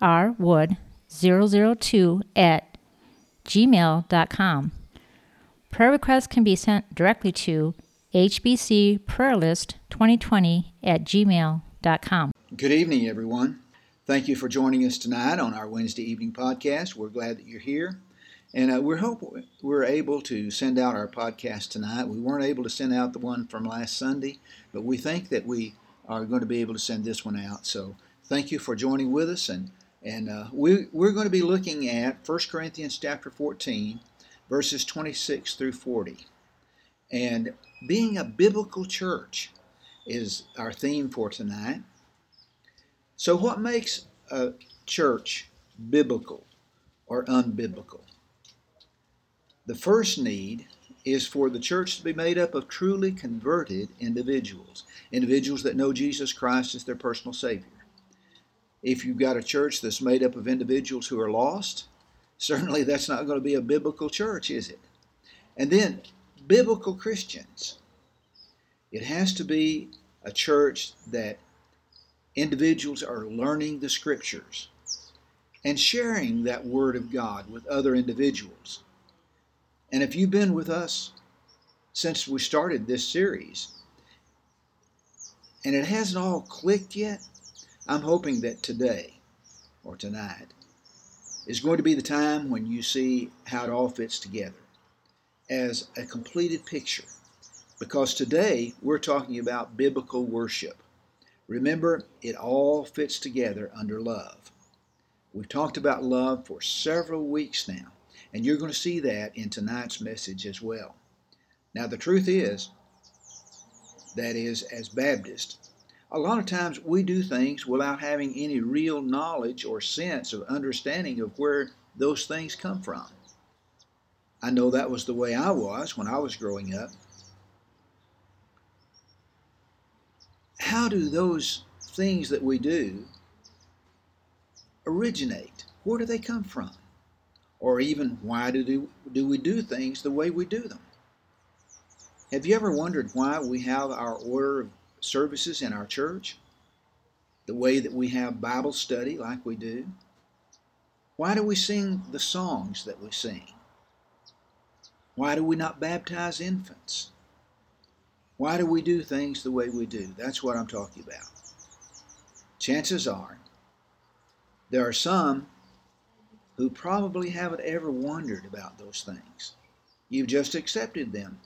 rwood002 at gmail.com. Prayer requests can be sent directly to hbcprayerlist2020 at gmail.com. Good evening, everyone. Thank you for joining us tonight on our Wednesday evening podcast. We're glad that you're here. And uh, we hope we're able to send out our podcast tonight. We weren't able to send out the one from last Sunday, but we think that we are going to be able to send this one out. So thank you for joining with us and and uh, we, we're going to be looking at 1 Corinthians chapter 14, verses 26 through 40. And being a biblical church is our theme for tonight. So, what makes a church biblical or unbiblical? The first need is for the church to be made up of truly converted individuals, individuals that know Jesus Christ as their personal Savior if you've got a church that's made up of individuals who are lost, certainly that's not going to be a biblical church, is it? And then, biblical Christians. It has to be a church that individuals are learning the scriptures and sharing that word of God with other individuals. And if you've been with us since we started this series, and it hasn't all clicked yet, I'm hoping that today or tonight is going to be the time when you see how it all fits together as a completed picture. Because today we're talking about biblical worship. Remember, it all fits together under love. We've talked about love for several weeks now, and you're going to see that in tonight's message as well. Now, the truth is, that is, as Baptists, a lot of times we do things without having any real knowledge or sense of understanding of where those things come from. I know that was the way I was when I was growing up. How do those things that we do originate? Where do they come from? Or even why do, do do we do things the way we do them? Have you ever wondered why we have our order of services in our church, the way that we have Bible study like we do? Why do we sing the songs that we sing? Why do we not baptize infants? Why do we do things the way we do? That's what I'm talking about. Chances are there are some who probably haven't ever wondered about those things. You've just accepted them.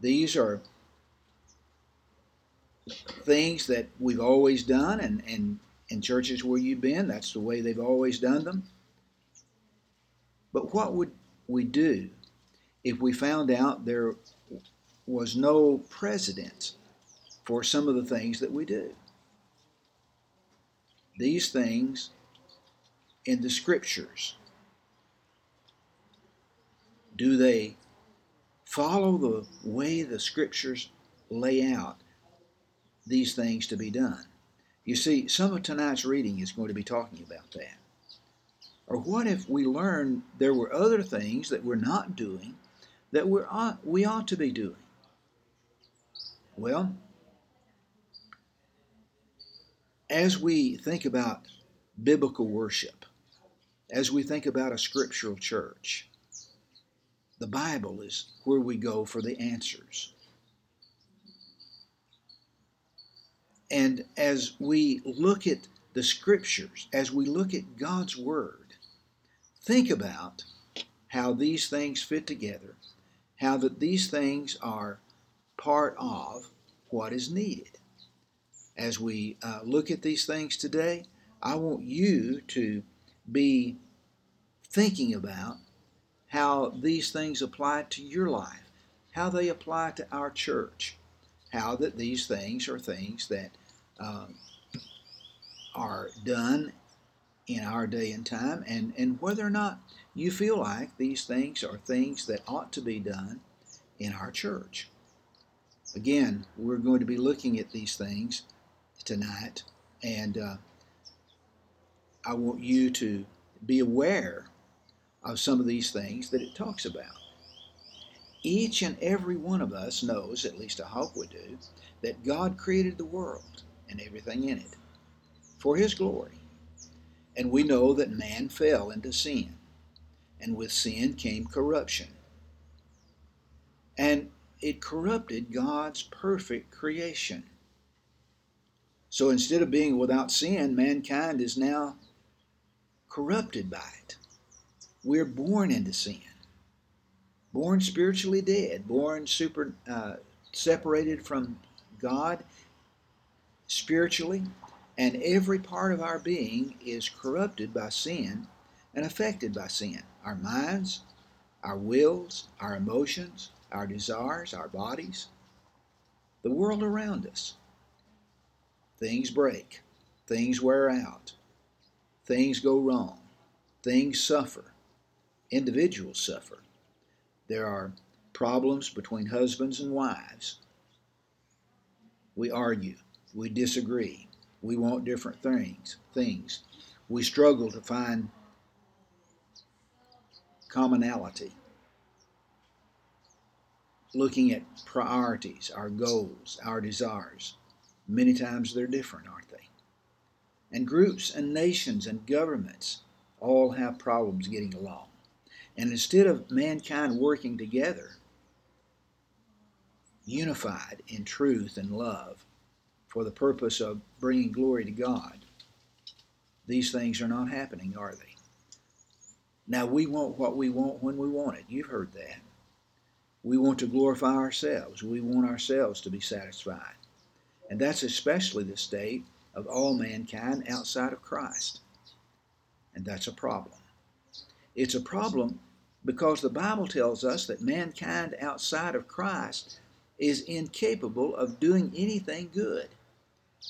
These are things that we've always done, and, and in churches where you've been, that's the way they've always done them. But what would we do if we found out there was no precedent for some of the things that we do? These things in the scriptures, do they follow the way the scriptures lay out these things to be done. You see, some of tonight's reading is going to be talking about that. Or what if we learn there were other things that we're not doing that we're, we ought to be doing? Well, as we think about biblical worship, as we think about a scriptural church, the Bible is where we go for the answers. And as we look at the scriptures, as we look at God's Word, think about how these things fit together, how that these things are part of what is needed. As we uh, look at these things today, I want you to be thinking about how these things apply to your life, how they apply to our church, how that these things are things that um, are done in our day and time, and, and whether or not you feel like these things are things that ought to be done in our church. Again, we're going to be looking at these things tonight, and uh, I want you to be aware of some of these things that it talks about. Each and every one of us knows, at least I hope we do, that God created the world and everything in it for His glory. And we know that man fell into sin, and with sin came corruption. And it corrupted God's perfect creation. So instead of being without sin, mankind is now corrupted by it. We're born into sin, born spiritually dead, born super uh, separated from God spiritually, and every part of our being is corrupted by sin and affected by sin. Our minds, our wills, our emotions, our desires, our bodies, the world around us. Things break, things wear out, things go wrong, things suffer, individuals suffer. There are problems between husbands and wives. We argue, we disagree, we want different things, things. We struggle to find commonality. Looking at priorities, our goals, our desires. Many times they're different, aren't they? And groups and nations and governments all have problems getting along. And instead of mankind working together, unified in truth and love, for the purpose of bringing glory to God, these things are not happening, are they? Now, we want what we want when we want it. You've heard that. We want to glorify ourselves. We want ourselves to be satisfied. And that's especially the state of all mankind outside of Christ. And that's a problem. It's a problem because the Bible tells us that mankind outside of Christ is incapable of doing anything good.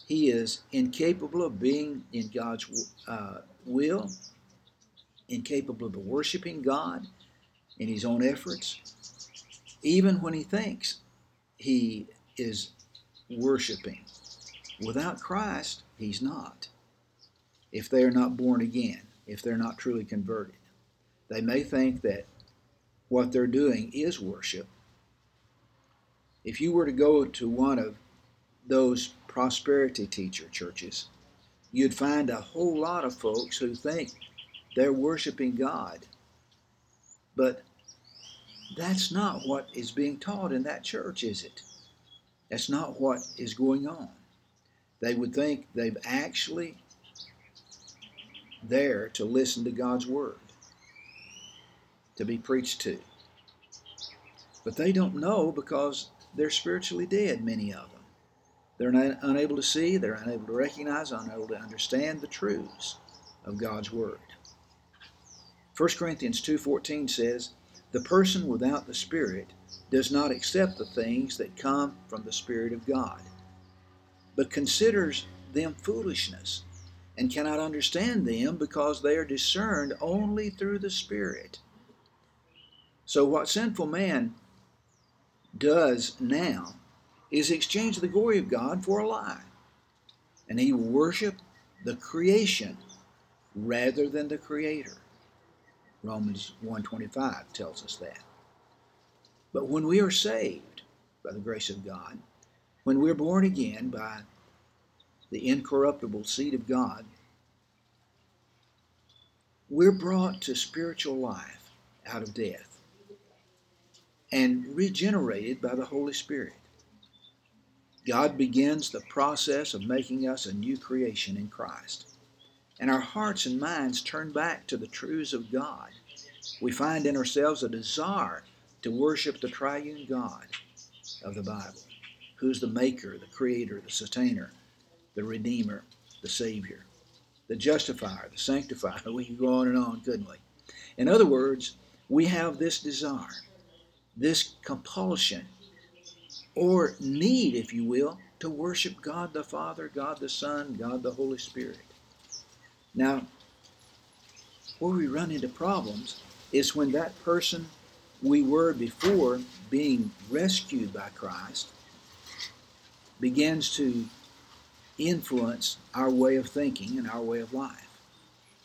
He is incapable of being in God's uh, will, incapable of worshiping God in his own efforts, even when he thinks he is worshiping. Without Christ, he's not. If they are not born again, if they're not truly converted, they may think that what they're doing is worship. If you were to go to one of those prosperity teacher churches, you'd find a whole lot of folks who think they're worshiping God. But that's not what is being taught in that church, is it? That's not what is going on. They would think they've actually there to listen to God's word, to be preached to. But they don't know because they're spiritually dead, many of them. They're not, unable to see, they're unable to recognize, unable to understand the truths of God's Word. 1 Corinthians 2.14 says, The person without the Spirit does not accept the things that come from the Spirit of God, but considers them foolishness, and cannot understand them because they are discerned only through the Spirit. So, what sinful man does now is exchange the glory of God for a lie. And he will worship the creation rather than the creator. Romans 125 tells us that. But when we are saved by the grace of God, when we're born again by the incorruptible seed of God, we're brought to spiritual life out of death and regenerated by the Holy Spirit. God begins the process of making us a new creation in Christ. And our hearts and minds turn back to the truths of God. We find in ourselves a desire to worship the triune God of the Bible, who's the maker, the creator, the sustainer, the redeemer, the savior, the justifier, the sanctifier. We could go on and on, couldn't we? In other words, we have this desire, this compulsion or need, if you will, to worship God the Father, God the Son, God the Holy Spirit. Now, where we run into problems is when that person we were before being rescued by Christ begins to influence our way of thinking and our way of life.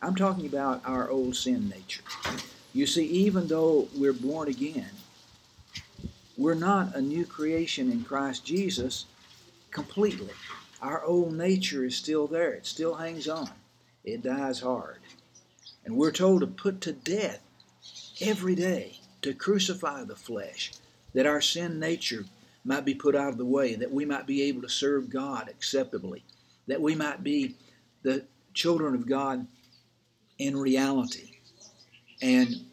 I'm talking about our old sin nature. You see, even though we're born again, we're not a new creation in Christ Jesus completely. Our old nature is still there, it still hangs on, it dies hard. And we're told to put to death every day, to crucify the flesh, that our sin nature might be put out of the way, that we might be able to serve God acceptably, that we might be the children of God in reality. And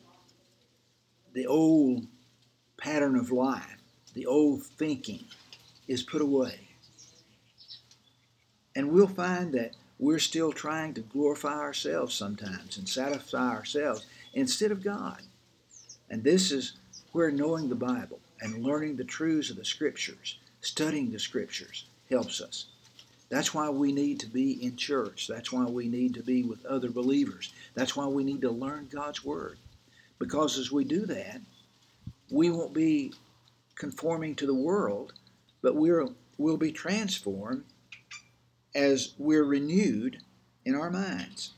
the old pattern of life, the old thinking, is put away. And we'll find that we're still trying to glorify ourselves sometimes and satisfy ourselves instead of God. And this is where knowing the Bible and learning the truths of the Scriptures, studying the Scriptures, helps us. That's why we need to be in church. That's why we need to be with other believers. That's why we need to learn God's Word. Because as we do that, we won't be conforming to the world, but we'll, we'll be transformed as we're renewed in our minds.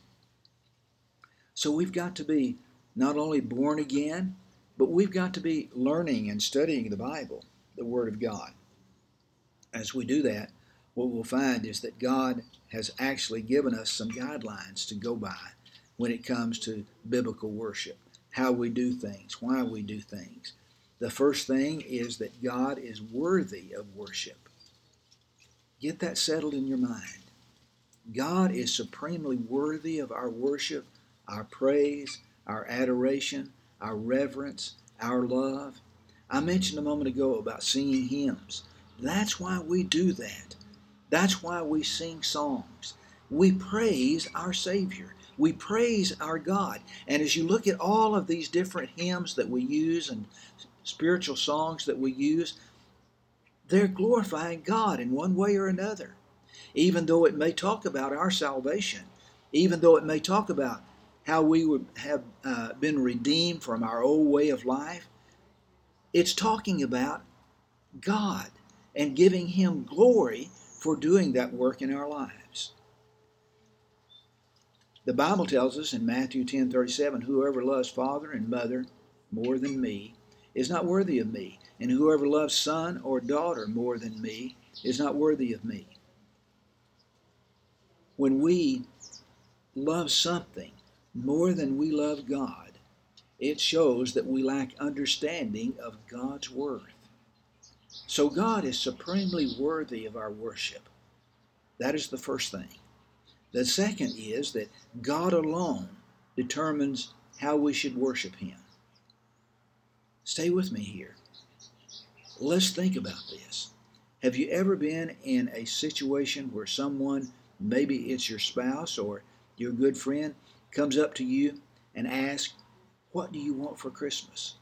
So we've got to be not only born again, but we've got to be learning and studying the Bible, the Word of God. As we do that, what we'll find is that God has actually given us some guidelines to go by when it comes to biblical worship, how we do things, why we do things. The first thing is that God is worthy of worship. Get that settled in your mind. God is supremely worthy of our worship, our praise, our adoration, our reverence, our love. I mentioned a moment ago about singing hymns. That's why we do that. That's why we sing songs. We praise our Savior. We praise our God. And as you look at all of these different hymns that we use and spiritual songs that we use, they're glorifying God in one way or another. Even though it may talk about our salvation, even though it may talk about how we would have uh, been redeemed from our old way of life, it's talking about God and giving Him glory for doing that work in our lives. The Bible tells us in Matthew 10:37, whoever loves father and mother more than me is not worthy of me, and whoever loves son or daughter more than me is not worthy of me. When we love something more than we love God, it shows that we lack understanding of God's worth. So God is supremely worthy of our worship. That is the first thing. The second is that God alone determines how we should worship Him. Stay with me here. Let's think about this. Have you ever been in a situation where someone, maybe it's your spouse or your good friend, comes up to you and asks, What do you want for Christmas?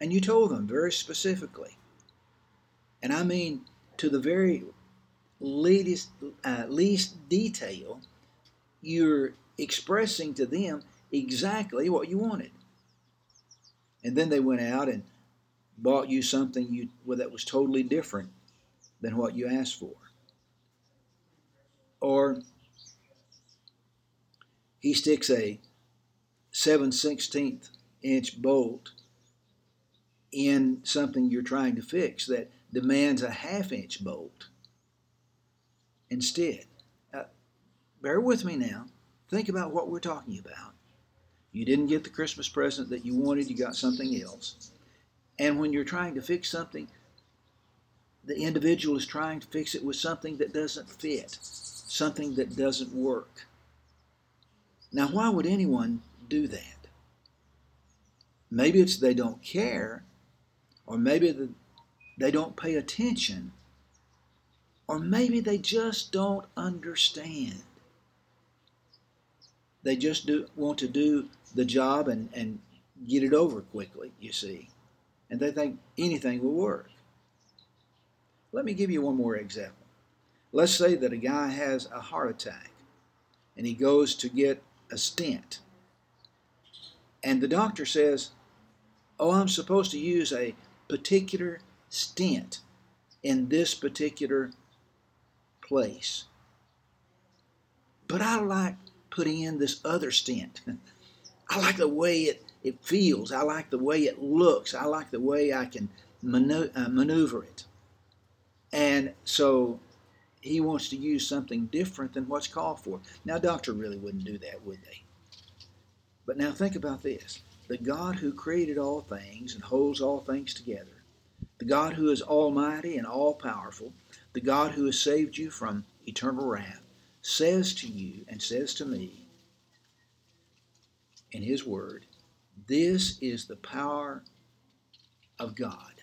And you told them very specifically. And I mean to the very least, uh, least detail, you're expressing to them exactly what you wanted. And then they went out and bought you something you well, that was totally different than what you asked for. Or he sticks a 7 16th inch bolt in something you're trying to fix that demands a half inch bolt instead. Uh, bear with me now. Think about what we're talking about. You didn't get the Christmas present that you wanted, you got something else. And when you're trying to fix something, the individual is trying to fix it with something that doesn't fit, something that doesn't work. Now, why would anyone do that? Maybe it's they don't care, or maybe the, they don't pay attention, or maybe they just don't understand. They just do, want to do the job and, and get it over quickly, you see. And they think anything will work. Let me give you one more example. Let's say that a guy has a heart attack and he goes to get a stent And the doctor says, Oh, I'm supposed to use a particular stent in this particular place. But I like putting in this other stent. I like the way it, it feels. I like the way it looks. I like the way I can uh, maneuver it. And so he wants to use something different than what's called for. Now, doctor really wouldn't do that, would they? But now think about this the God who created all things and holds all things together, the God who is almighty and all powerful, the God who has saved you from eternal wrath, says to you and says to me in His Word, this is the power of God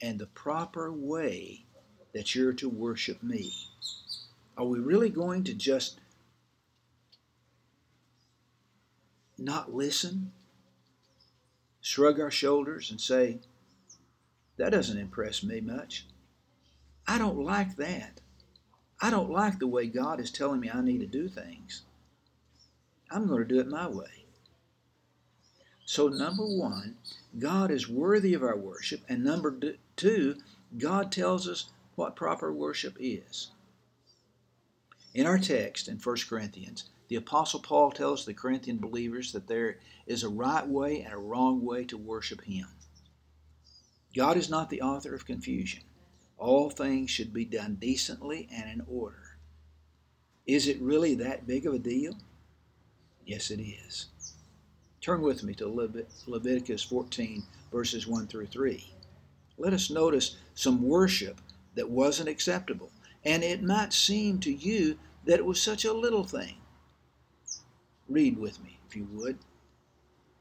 and the proper way that you're to worship me. Are we really going to just not listen? Shrug our shoulders and say, that doesn't impress me much. I don't like that. I don't like the way God is telling me I need to do things. I'm going to do it my way. So, number one, God is worthy of our worship. And number two, God tells us what proper worship is. In our text in 1 Corinthians, the Apostle Paul tells the Corinthian believers that there is a right way and a wrong way to worship Him. God is not the author of confusion. All things should be done decently and in order. Is it really that big of a deal? Yes, it is. Turn with me to Leviticus 14, verses 1 through 3. Let us notice some worship that wasn't acceptable. And it might seem to you that it was such a little thing. Read with me, if you would.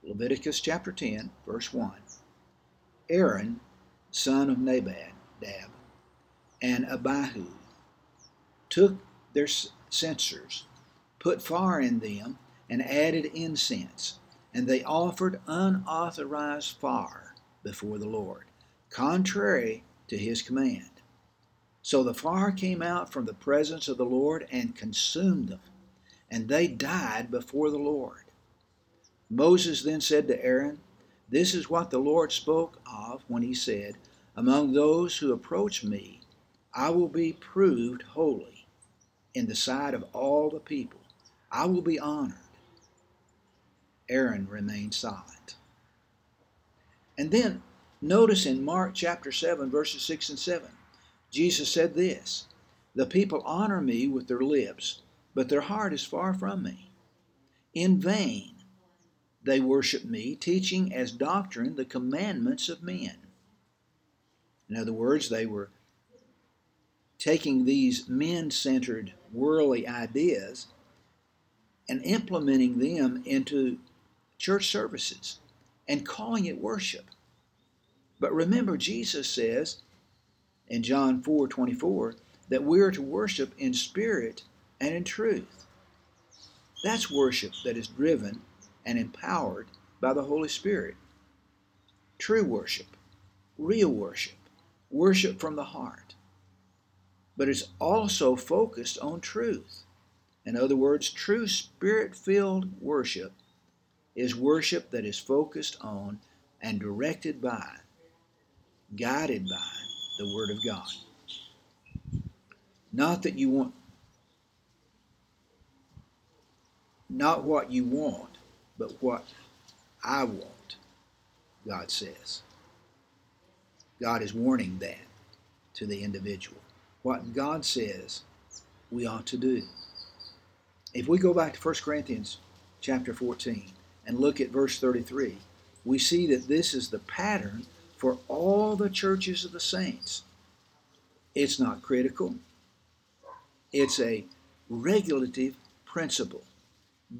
Leviticus chapter 10, verse 1. Aaron, son of Nadab, and Abihu took their censers, put fire in them, and added incense, and they offered unauthorized fire before the Lord, contrary to his command. So the fire came out from the presence of the Lord and consumed them, and they died before the Lord. Moses then said to Aaron, This is what the Lord spoke of when he said, Among those who approach me, I will be proved holy in the sight of all the people. I will be honored. Aaron remained silent. And then notice in Mark chapter 7, verses 6 and 7. Jesus said this The people honor me with their lips, but their heart is far from me. In vain they worship me, teaching as doctrine the commandments of men. In other words, they were taking these men centered worldly ideas and implementing them into church services and calling it worship. But remember, Jesus says in John 4 24 that we are to worship in spirit and in truth. That's worship that is driven and empowered by the Holy Spirit. True worship, real worship, worship from the heart. But it's also focused on truth. In other words, true spirit filled worship is worship that is focused on and directed by, guided by the Word of God. Not that you want, not what you want, but what I want, God says. God is warning that to the individual. What God says we ought to do. If we go back to 1 Corinthians chapter 14 and look at verse 33, we see that this is the pattern for all the churches of the saints. It's not critical, it's a regulative principle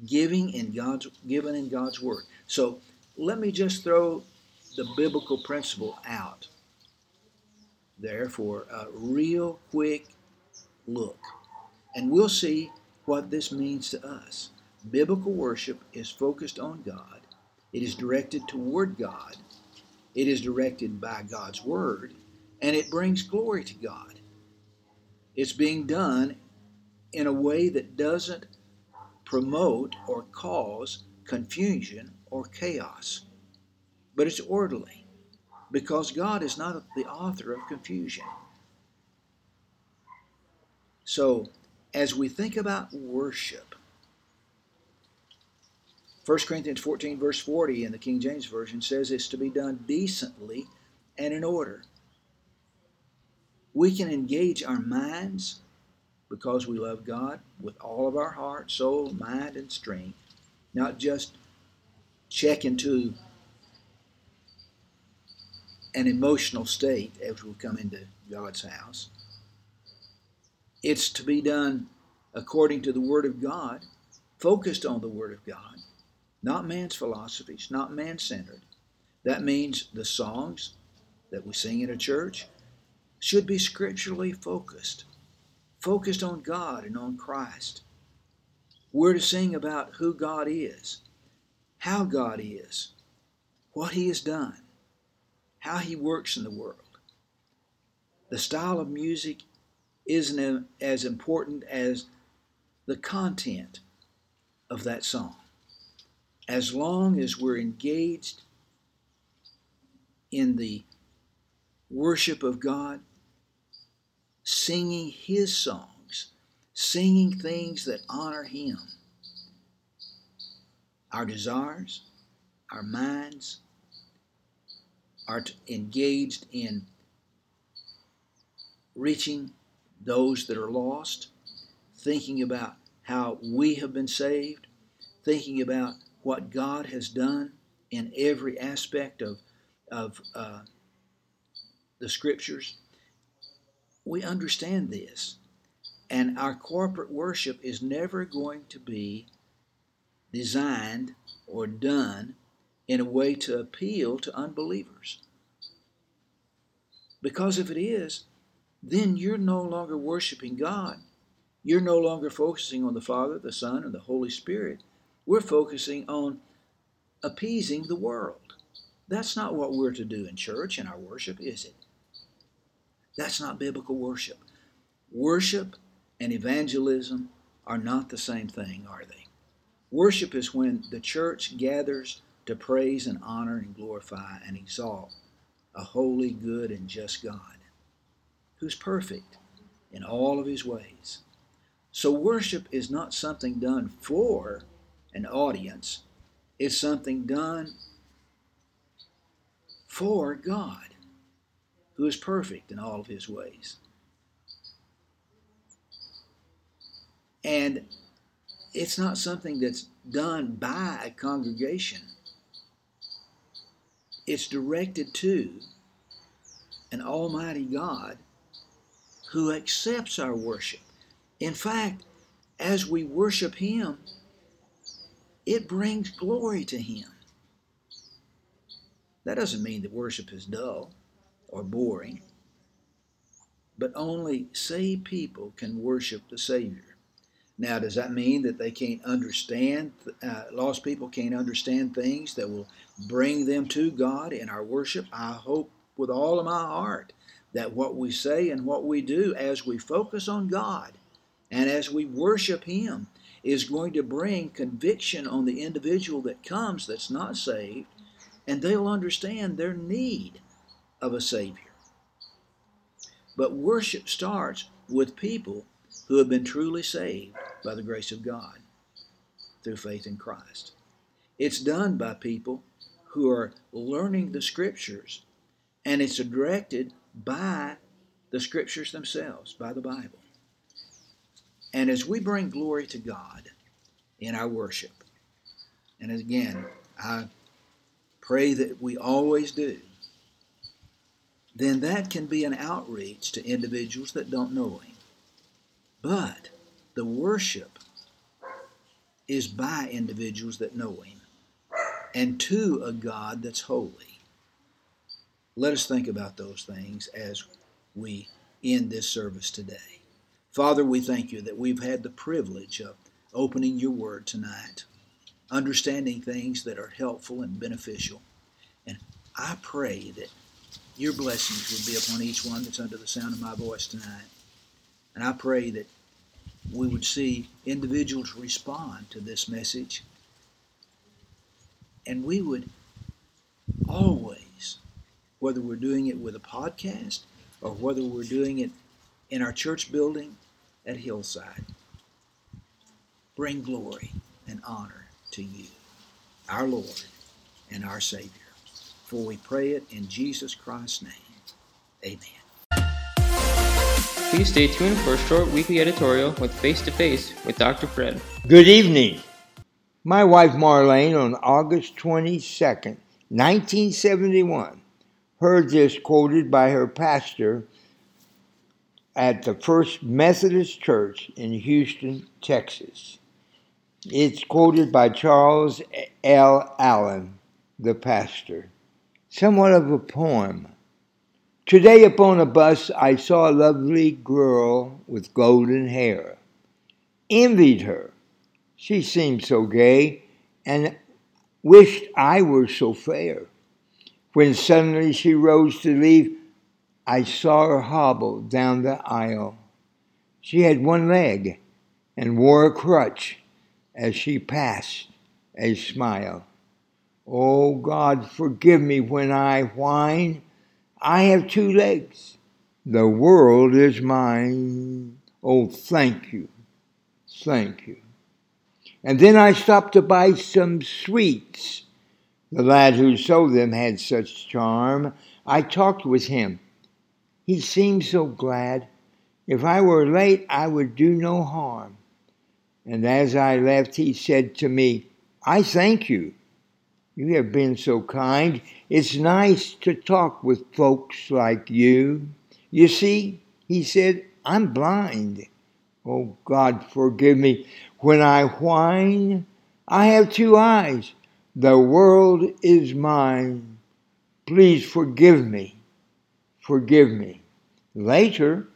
giving in God's given in God's word. So let me just throw the biblical principle out there for a real quick look. And we'll see what this means to us. Biblical worship is focused on God. It is directed toward God it is directed by God's Word, and it brings glory to God. It's being done in a way that doesn't promote or cause confusion or chaos, but it's orderly because God is not the author of confusion. So, as we think about worship, 1 Corinthians 14, verse 40 in the King James Version says it's to be done decently and in order. We can engage our minds because we love God with all of our heart, soul, mind, and strength, not just check into an emotional state as we come into God's house. It's to be done according to the Word of God, focused on the Word of God, not man's philosophies, not man centered. That means the songs that we sing in a church should be scripturally focused, focused on God and on Christ. We're to sing about who God is, how God is, what He has done, how He works in the world. The style of music isn't as important as the content of that song. As long as we're engaged in the worship of God, singing His songs, singing things that honor Him, our desires, our minds are engaged in reaching those that are lost, thinking about how we have been saved, thinking about what God has done in every aspect of, of uh, the scriptures. We understand this. And our corporate worship is never going to be designed or done in a way to appeal to unbelievers. Because if it is, then you're no longer worshiping God. You're no longer focusing on the Father, the Son, and the Holy Spirit. We're focusing on appeasing the world. That's not what we're to do in church and our worship, is it? That's not biblical worship. Worship and evangelism are not the same thing, are they? Worship is when the church gathers to praise and honor and glorify and exalt a holy, good, and just God who's perfect in all of his ways. So, worship is not something done for an audience, is something done for God, who is perfect in all of his ways. And it's not something that's done by a congregation. It's directed to an almighty God who accepts our worship. In fact, as we worship Him, it brings glory to Him. That doesn't mean that worship is dull or boring, but only saved people can worship the Savior. Now, does that mean that they can't understand, uh, lost people can't understand things that will bring them to God in our worship? I hope with all of my heart that what we say and what we do as we focus on God and as we worship Him is going to bring conviction on the individual that comes that's not saved, and they'll understand their need of a Savior. But worship starts with people who have been truly saved by the grace of God through faith in Christ. It's done by people who are learning the Scriptures, and it's directed by the scriptures themselves, by the Bible. And as we bring glory to God in our worship, and again, I pray that we always do, then that can be an outreach to individuals that don't know Him. But the worship is by individuals that know Him and to a God that's holy. Let us think about those things as we end this service today. Father, we thank you that we've had the privilege of opening your word tonight, understanding things that are helpful and beneficial. And I pray that your blessings would be upon each one that's under the sound of my voice tonight. And I pray that we would see individuals respond to this message and we would always, whether we're doing it with a podcast or whether we're doing it in our church building at Hillside, bring glory and honor to you, our Lord and our Savior. For we pray it in Jesus Christ's name. Amen. Please stay tuned for a short weekly editorial with Face to Face with Dr. Fred. Good evening. My wife Marlene on August 22nd, 1971, heard this quoted by her pastor at the First Methodist Church in Houston, Texas. It's quoted by Charles L. Allen, the pastor. Somewhat of a poem. Today upon a bus I saw a lovely girl with golden hair. Envied her. She seemed so gay and wished I were so fair. When suddenly she rose to leave, I saw her hobble down the aisle. She had one leg and wore a crutch as she passed a smile. Oh God, forgive me when I whine. I have two legs. The world is mine. Oh, thank you. Thank you. And then I stopped to buy some sweets. The lad who sold them had such charm. I talked with him. He seemed so glad. If I were late, I would do no harm. And as I left, he said to me, I thank you. You have been so kind. It's nice to talk with folks like you. You see, he said, I'm blind. Oh, God, forgive me. When I whine, I have two eyes. The world is mine. Please forgive me. Forgive me. Later,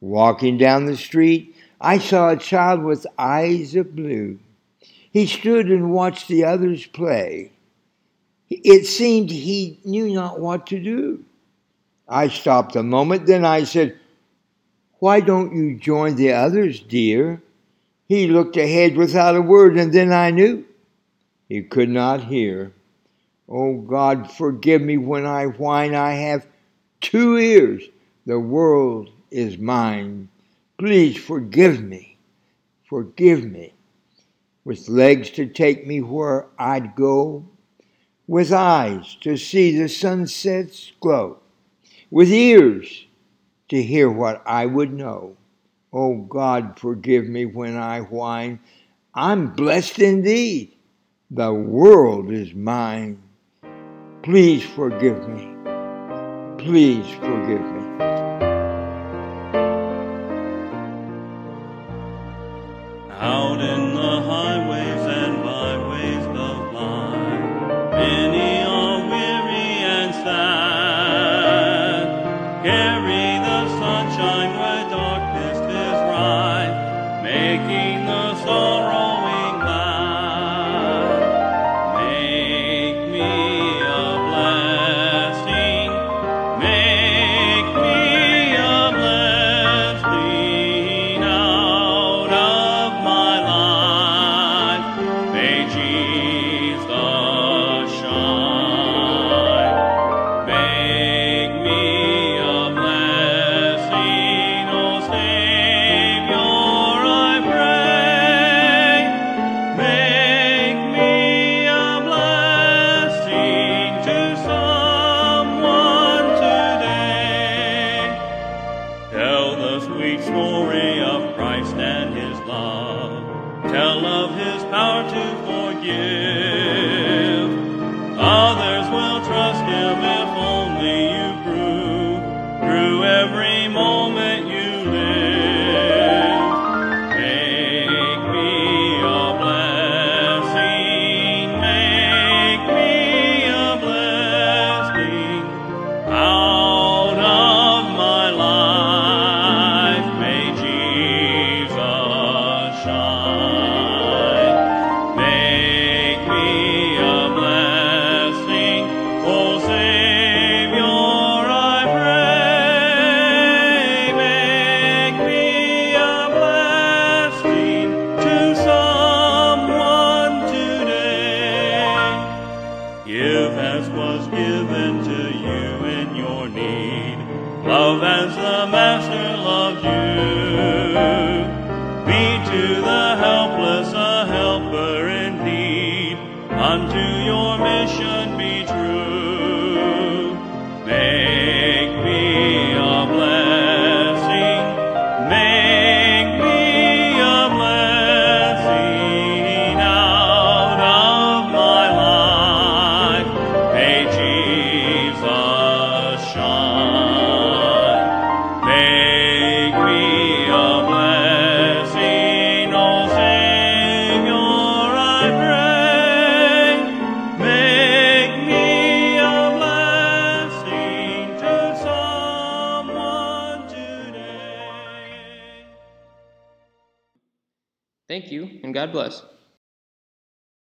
walking down the street, I saw a child with eyes of blue. He stood and watched the others play. It seemed he knew not what to do. I stopped a moment, then I said, Why don't you join the others, dear? He looked ahead without a word, and then I knew he could not hear. Oh God, forgive me when I whine. I have two ears. The world is mine. Please forgive me. Forgive me. With legs to take me where I'd go, with eyes to see the sunset's glow, with ears to hear what I would know. Oh God, forgive me when I whine. I'm blessed indeed. The world is mine. Please forgive me. Please forgive me. give as was given to you in your need. Love as the Master loved you. God bless.